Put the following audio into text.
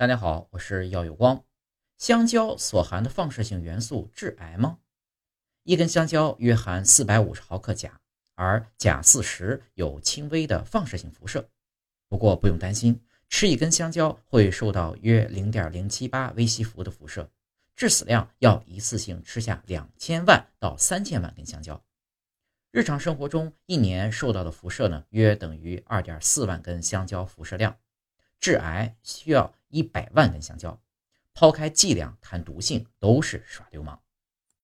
大家好，我是耀有光。香蕉所含的放射性元素致癌吗？一根香蕉约含四百五十毫克钾，而钾四十有轻微的放射性辐射。不过不用担心，吃一根香蕉会受到约零点零七八微西弗的辐射，致死量要一次性吃下两千万到三千万根香蕉。日常生活中一年受到的辐射呢，约等于二点四万根香蕉辐射量。致癌需要一百万根香蕉，抛开剂量谈毒性都是耍流氓。